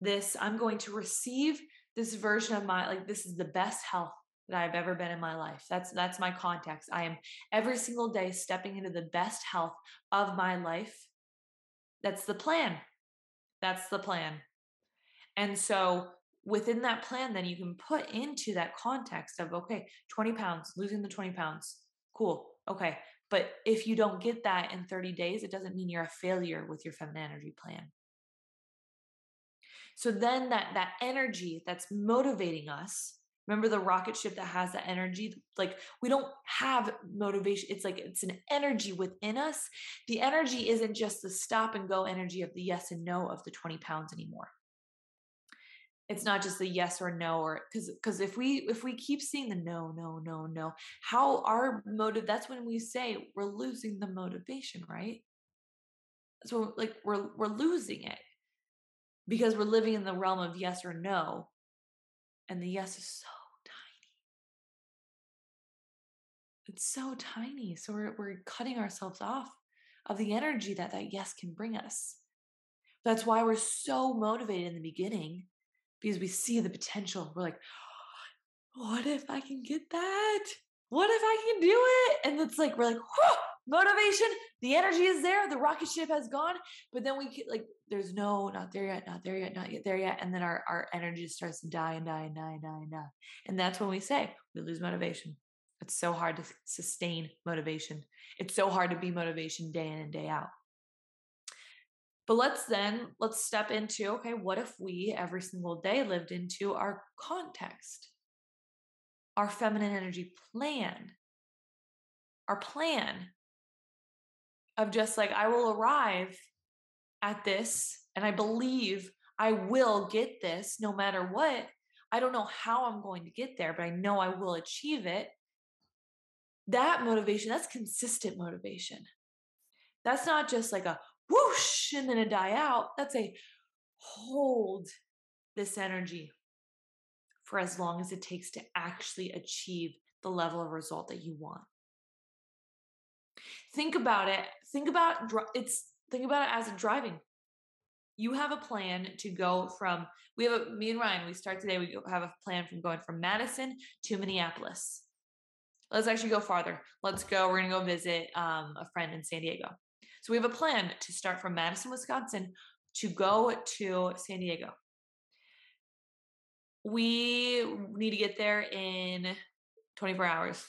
Speaker 2: this, I'm going to receive this version of my, like, this is the best health that I've ever been in my life. That's that's my context. I am every single day stepping into the best health of my life. That's the plan. That's the plan. And so within that plan, then you can put into that context of okay, 20 pounds, losing the 20 pounds. Cool. Okay. But if you don't get that in 30 days, it doesn't mean you're a failure with your feminine energy plan. So then that that energy that's motivating us Remember the rocket ship that has that energy? Like we don't have motivation. It's like it's an energy within us. The energy isn't just the stop and go energy of the yes and no of the 20 pounds anymore. It's not just the yes or no, or because because if we if we keep seeing the no, no, no, no, how our motive, that's when we say we're losing the motivation, right? So like we're we're losing it because we're living in the realm of yes or no and the yes is so tiny. It's so tiny. So we're, we're cutting ourselves off of the energy that that yes can bring us. That's why we're so motivated in the beginning because we see the potential. We're like, what if I can get that? What if I can do it? And it's like, we're like, Whoa! Motivation the energy is there the rocket ship has gone but then we like there's no not there yet not there yet not yet there yet and then our, our energy starts to die and die and die and die and die. And that's when we say we lose motivation. It's so hard to sustain motivation. It's so hard to be motivation day in and day out. But let's then let's step into okay what if we every single day lived into our context? Our feminine energy plan. Our plan of just like, I will arrive at this and I believe I will get this no matter what. I don't know how I'm going to get there, but I know I will achieve it. That motivation, that's consistent motivation. That's not just like a whoosh and then a die out. That's a hold this energy
Speaker 1: for as long as it takes to actually achieve the level of result that you want. Think about it. Think about it's think about it as a driving. You have a plan to go from we have a me and Ryan, we start today, we have a plan from going from Madison to Minneapolis. Let's actually go farther. Let's go. We're gonna go visit um, a friend in San Diego. So we have a plan to start from Madison, Wisconsin to go to San Diego. We need to get there in 24 hours.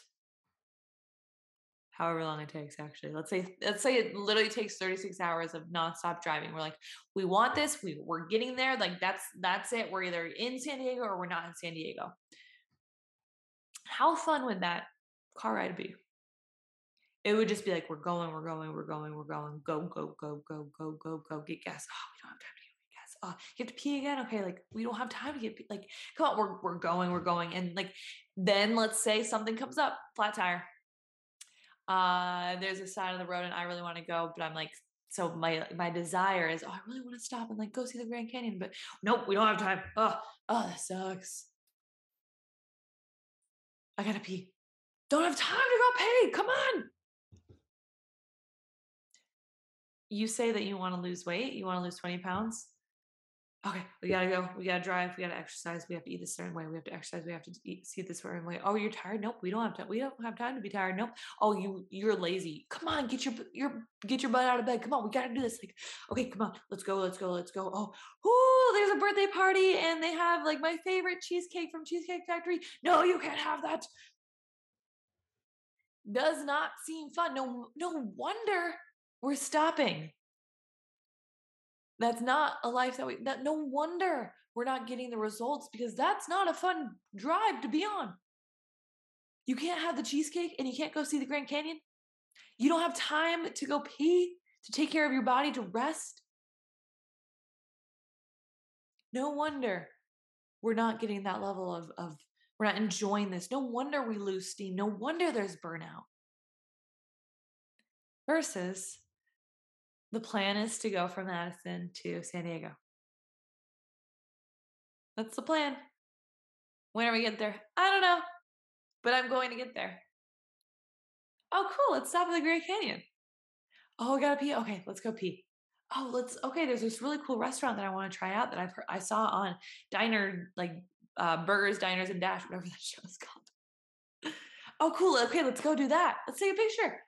Speaker 1: However long it takes, actually. Let's say let's say it literally takes 36 hours of nonstop driving. We're like, we want this, we, we're getting there. Like that's that's it. We're either in San Diego or we're not in San Diego. How fun would that car ride be? It would just be like, we're going, we're going, we're going, we're going, go, go, go, go, go, go, go, get gas. Oh, we don't have time to get gas. Oh, you have to pee again? Okay, like we don't have time to get like, come on, we're we're going, we're going. And like then let's say something comes up, flat tire. Uh there's a side of the road and I really want to go, but I'm like, so my my desire is, oh, I really want to stop and like go see the Grand Canyon, but nope, we don't have time. Oh, oh, that sucks. I gotta pee. Don't have time to go pee. Come on. you say that you want to lose weight, you want to lose 20 pounds. Okay, we gotta go. We gotta drive. We gotta exercise. We have to eat a certain way. We have to exercise. We have to eat, see this certain way. Oh, you're tired? Nope. We don't have time. We don't have time to be tired. Nope. Oh, you you're lazy. Come on, get your your get your butt out of bed. Come on, we gotta do this. Like, okay, come on, let's go, let's go, let's go. Oh, oh, there's a birthday party and they have like my favorite cheesecake from Cheesecake Factory. No, you can't have that. Does not seem fun. No, no wonder we're stopping. That's not a life that we, that no wonder we're not getting the results because that's not a fun drive to be on. You can't have the cheesecake and you can't go see the Grand Canyon. You don't have time to go pee, to take care of your body, to rest. No wonder we're not getting that level of, of we're not enjoying this. No wonder we lose steam. No wonder there's burnout. Versus the plan is to go from Madison to San Diego. That's the plan. When are we get there? I don't know, but I'm going to get there. Oh, cool. Let's stop at the Great Canyon. Oh, I gotta pee. Okay, let's go pee. Oh, let's. Okay, there's this really cool restaurant that I want to try out that I've heard, I saw on Diner, like uh, Burgers, Diners, and Dash, whatever that show is called. Oh, cool. Okay, let's go do that. Let's take a picture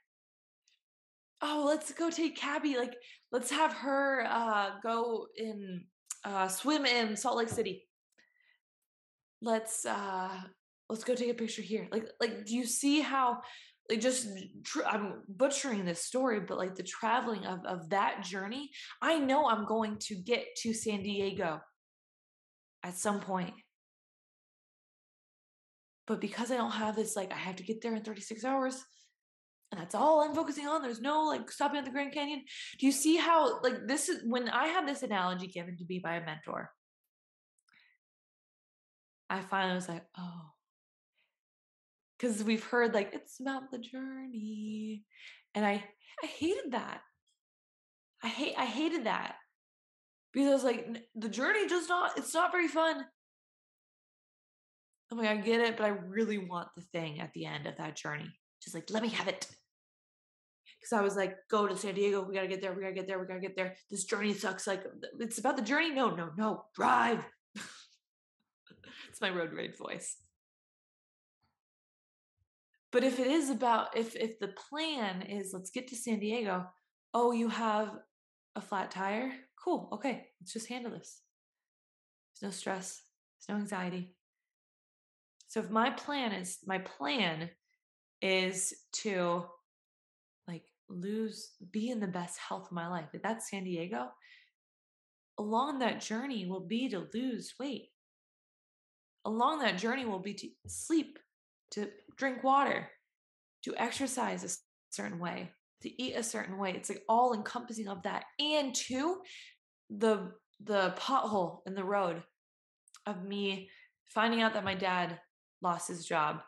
Speaker 1: oh, let's go take Cabby. Like, let's have her uh, go in uh, swim in Salt Lake City. Let's uh, let's go take a picture here. Like, like, do you see how? Like just tr- I'm butchering this story, but like the traveling of of that journey, I know I'm going to get to San Diego at some point. But because I don't have this, like I have to get there in 36 hours and that's all I'm focusing on. There's no like stopping at the Grand Canyon. Do you see how like this is when I had this analogy given to me by a mentor? I finally was like, oh, because we've heard like it's about the journey, and I I hated that. I hate I hated that because I was like the journey just not it's not very fun. I'm like I get it, but I really want the thing at the end of that journey. Just like let me have it because I was like, go to San Diego. We got to get there. We got to get there. We got to get there. This journey sucks. Like, it's about the journey. No, no, no. Drive. it's my road rage voice. But if it is about, if if the plan is let's get to San Diego, oh, you have a flat tire? Cool. Okay, let's just handle this. There's no stress. There's no anxiety. So if my plan is my plan is to like lose, be in the best health of my life. If that's San Diego, along that journey will be to lose weight. Along that journey will be to sleep, to drink water, to exercise a certain way, to eat a certain way. It's like all encompassing of that. And two, the the pothole in the road of me finding out that my dad lost his job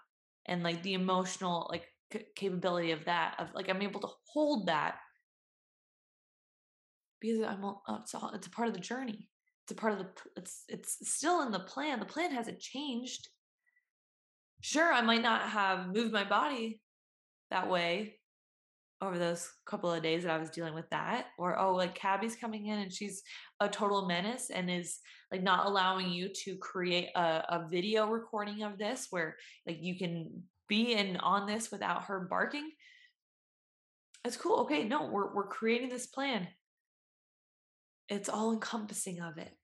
Speaker 1: and like the emotional like c- capability of that of like i'm able to hold that because i'm oh, it's, all, it's a part of the journey It's a part of the it's it's still in the plan. The plan hasn't changed. Sure, I might not have moved my body that way over those couple of days that I was dealing with that. Or, oh, like Cabby's coming in and she's a total menace and is like not allowing you to create a, a video recording of this where like you can be in on this without her barking. It's cool. Okay, no, we're we're creating this plan. It's all encompassing of it.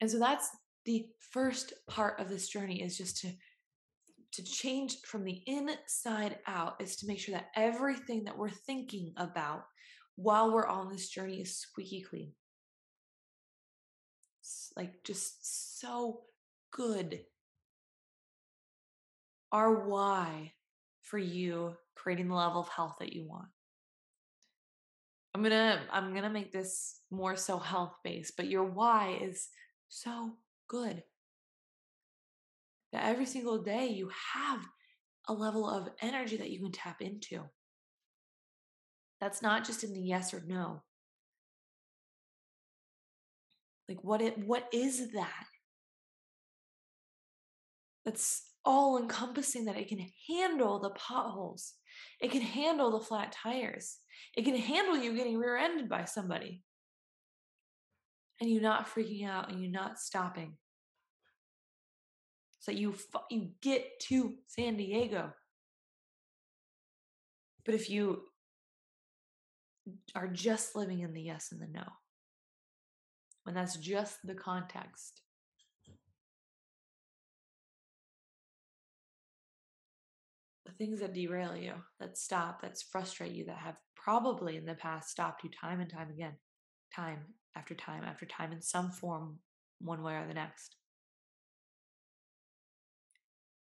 Speaker 1: And so that's the first part of this journey is just to to change from the inside out is to make sure that everything that we're thinking about while we're on this journey is squeaky clean. It's like just so good. Our why for you creating the level of health that you want. I'm going to I'm going to make this more so health based, but your why is so good that every single day you have a level of energy that you can tap into. That's not just in the yes or no. Like what it what is that? That's all encompassing that it can handle the potholes. It can handle the flat tires. It can handle you getting rear-ended by somebody. And you not freaking out and you not stopping so you you get to San Diego. But if you are just living in the yes and the no, when that's just the context, the things that derail you, that stop, that frustrate you, that have probably in the past stopped you time and time again, time after time after time in some form, one way or the next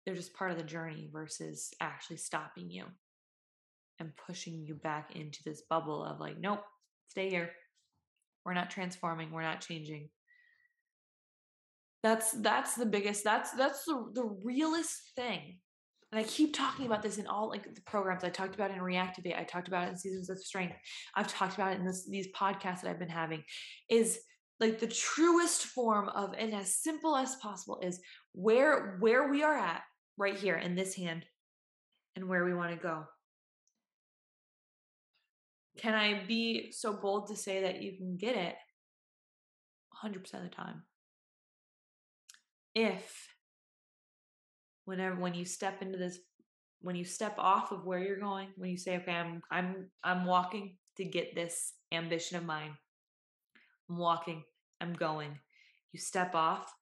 Speaker 1: they're just part of the journey versus actually stopping you and pushing you back into this bubble of like, nope, stay here. We're not transforming, we're not changing. That's that's the biggest that's that's the the realest thing. And I keep talking about this in all like the programs. I talked about in Reactivate. I talked about it in Seasons of Strength. I've talked about it in this, these podcasts that I've been having. Is like the truest form of and as simple as possible is where where we are at right here in this hand and where we want to go. Can I be so bold to say that you can get it 100% of the time? If whenever when you step into this when you step off of where you're going, when you say okay, I'm I'm I'm walking to get this ambition of mine. I'm walking, I'm going. You step off,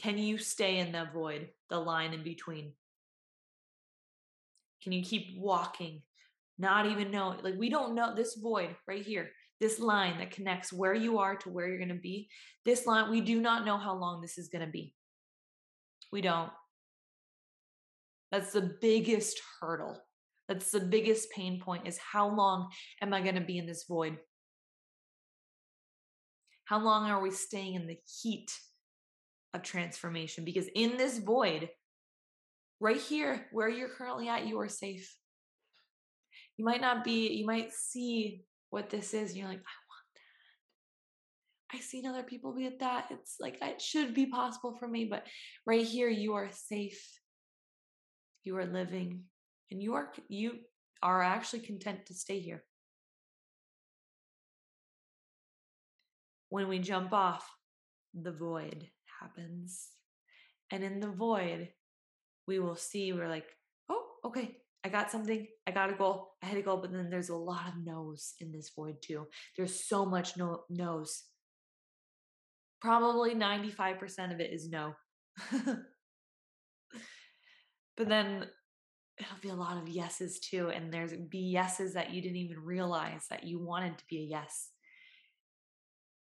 Speaker 1: can you stay in the void, the line in between? Can you keep walking, not even know? Like, we don't know this void right here, this line that connects where you are to where you're going to be. This line, we do not know how long this is going to be. We don't. That's the biggest hurdle. That's the biggest pain point is how long am I going to be in this void? How long are we staying in the heat of transformation because in this void, right here where you're currently at, you are safe. You might not be, you might see what this is, and you're like, I want that. I've seen other people be at that. It's like it should be possible for me, but right here, you are safe. You are living, and you are you are actually content to stay here. When we jump off the void, happens. And in the void, we will see we're like, oh, okay, I got something, I got a goal, I had a goal, but then there's a lot of no's in this void too. There's so much no no's. Probably 95% of it is no. but then it'll be a lot of yeses too. And there's be yeses that you didn't even realize that you wanted to be a yes.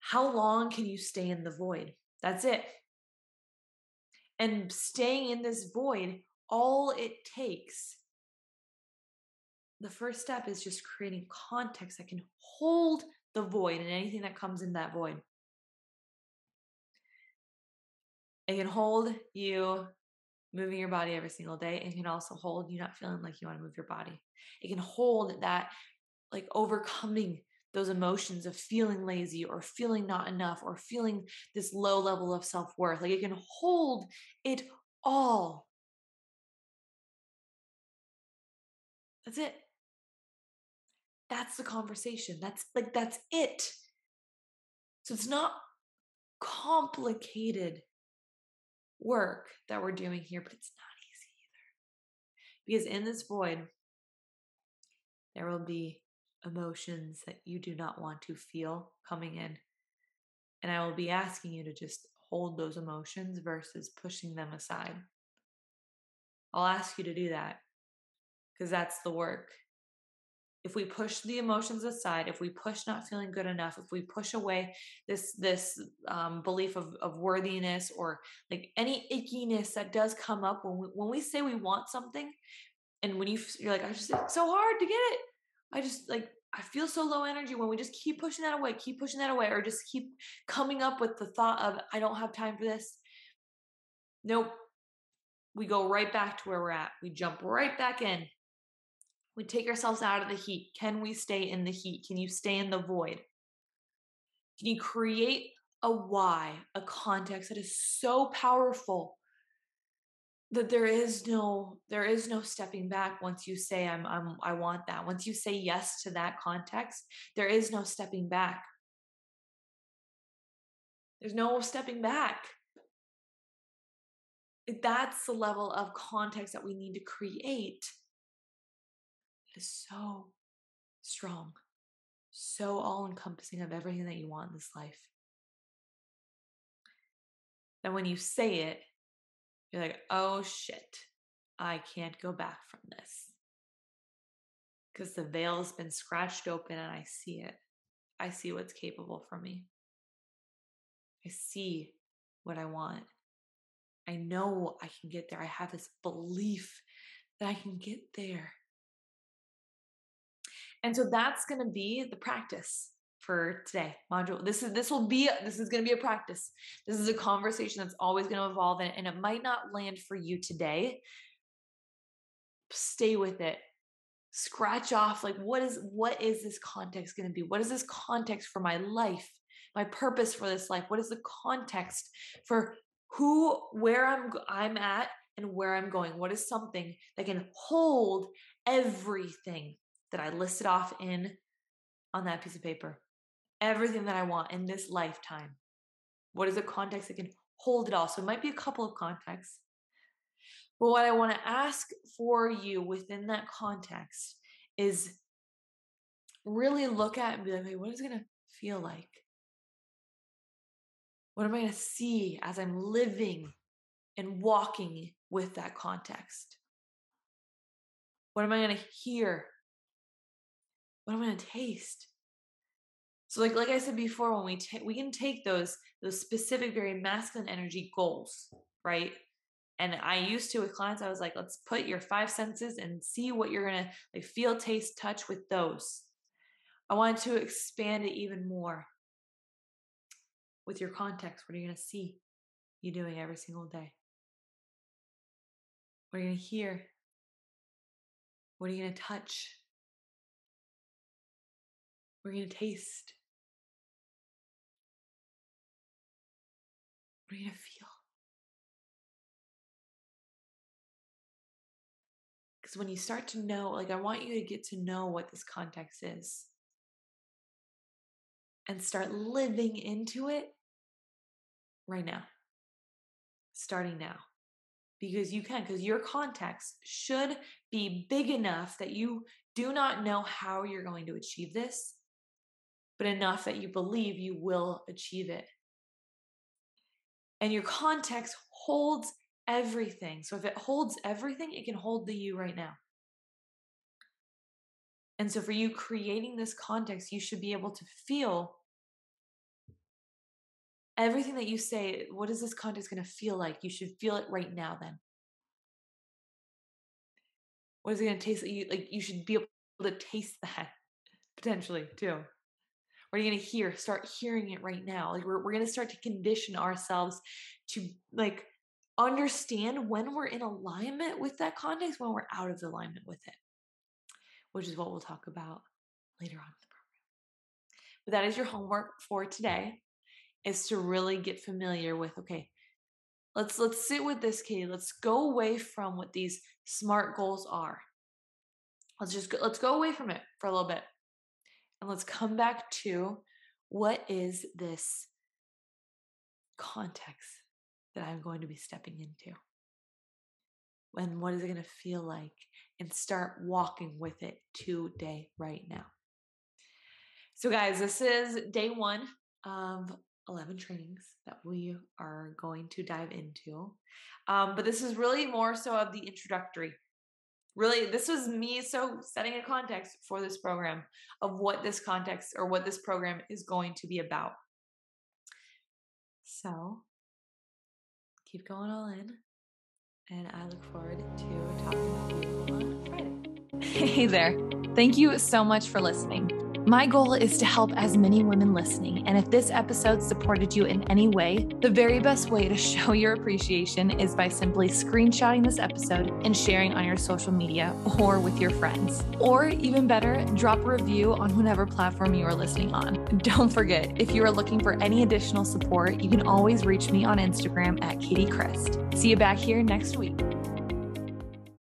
Speaker 1: How long can you stay in the void? That's it. And staying in this void, all it takes, the first step is just creating context that can hold the void and anything that comes in that void. It can hold you moving your body every single day. It can also hold you not feeling like you want to move your body. It can hold that like overcoming those emotions of feeling lazy or feeling not enough or feeling this low level of self worth. Like it can hold it all. That's it. That's the conversation. That's like, that's it. So it's not complicated work that we're doing here, but it's not easy either. Because in this void, there will be emotions that you do not want to feel coming in. And I will be asking you to just hold those emotions versus pushing them aside. I'll ask you to do that because that's the work if we push the emotions aside if we push not feeling good enough if we push away this this um, belief of, of worthiness or like any ickiness that does come up when we, when we say we want something and when you you're like i just it's so hard to get it i just like i feel so low energy when we just keep pushing that away keep pushing that away or just keep coming up with the thought of i don't have time for this nope we go right back to where we're at we jump right back in we take ourselves out of the heat. Can we stay in the heat? Can you stay in the void? Can you create a why, a context that is so powerful that there is no there is no stepping back once you say I'm I'm I want that. Once you say yes to that context, there is no stepping back. There's no stepping back. That's the level of context that we need to create is so strong, so all encompassing of everything that you want in this life. That when you say it, you're like, oh shit, I can't go back from this. Because the veil has been scratched open and I see it. I see what's capable for me. I see what I want. I know I can get there. I have this belief that I can get there. And so that's going to be the practice for today. Module this is this will be this is going to be a practice. This is a conversation that's always going to evolve and, and it might not land for you today. Stay with it. Scratch off like what is what is this context going to be? What is this context for my life my purpose for this life? What is the context for who where i'm i'm at and where i'm going? What is something that can hold everything that I listed off in on that piece of paper. Everything that I want in this lifetime. What is a context that can hold it all? So it might be a couple of contexts. But what I want to ask for you within that context is really look at and be like, hey, what is it going to feel like? What am I going to see as I'm living and walking with that context? What am I going to hear what am I going to taste? So like like I said before, when we take we can take those those specific, very masculine energy goals, right? And I used to with clients, I was like, let's put your five senses and see what you're gonna like feel, taste, touch with those. I wanted to expand it even more with your context. What are you gonna see you doing every single day? What are you gonna hear? What are you gonna touch? We're going to taste. To feel. Because when you start to know, like, I want you to get to know what this context is and start living into it right now, starting now. Because you can, because your context should be big enough that you do not know how you're going to achieve this, but enough that you believe you will achieve it. And your context holds everything. So if it holds everything, it can hold the you right now. And so for you creating this context, you should be able to feel everything that you say. What is this context going to feel like? You should feel it right now then. What is it going to taste like? You, like you should be able to taste that potentially too. You going to hear? Start hearing it right now. Like we're, we're going to start to condition ourselves to like understand when we're in alignment with that context, when we're out of alignment with it, which is what we'll talk about later on. in the program. But that is your homework for today is to really get familiar with okay let's let's sit with this Katy let's go away from what these smart goals are let's just go, let's go away from it for a little bit and let's come back to what is this context that I'm going to be stepping into and what is it going to feel like and start walking with it today right now so, guys, this is day one of 11 trainings that we are going to dive into. Um, but this is really more so of the introductory. Really, this was me so setting a context for this program of what this context or what this program is going to be about. So, keep going all in. And I look forward to talking with you on Friday. Hey there. Thank you so much for listening. My goal is to help as many women listening. And if this episode supported you in any way, the very best way to show your appreciation is by simply screenshotting this episode and sharing on your social media or with your friends. Or even better, drop a review on whatever platform you are listening on. Don't forget, if you are looking for any additional support, you can always reach me on Instagram at Katy Chryst. See you back here next week.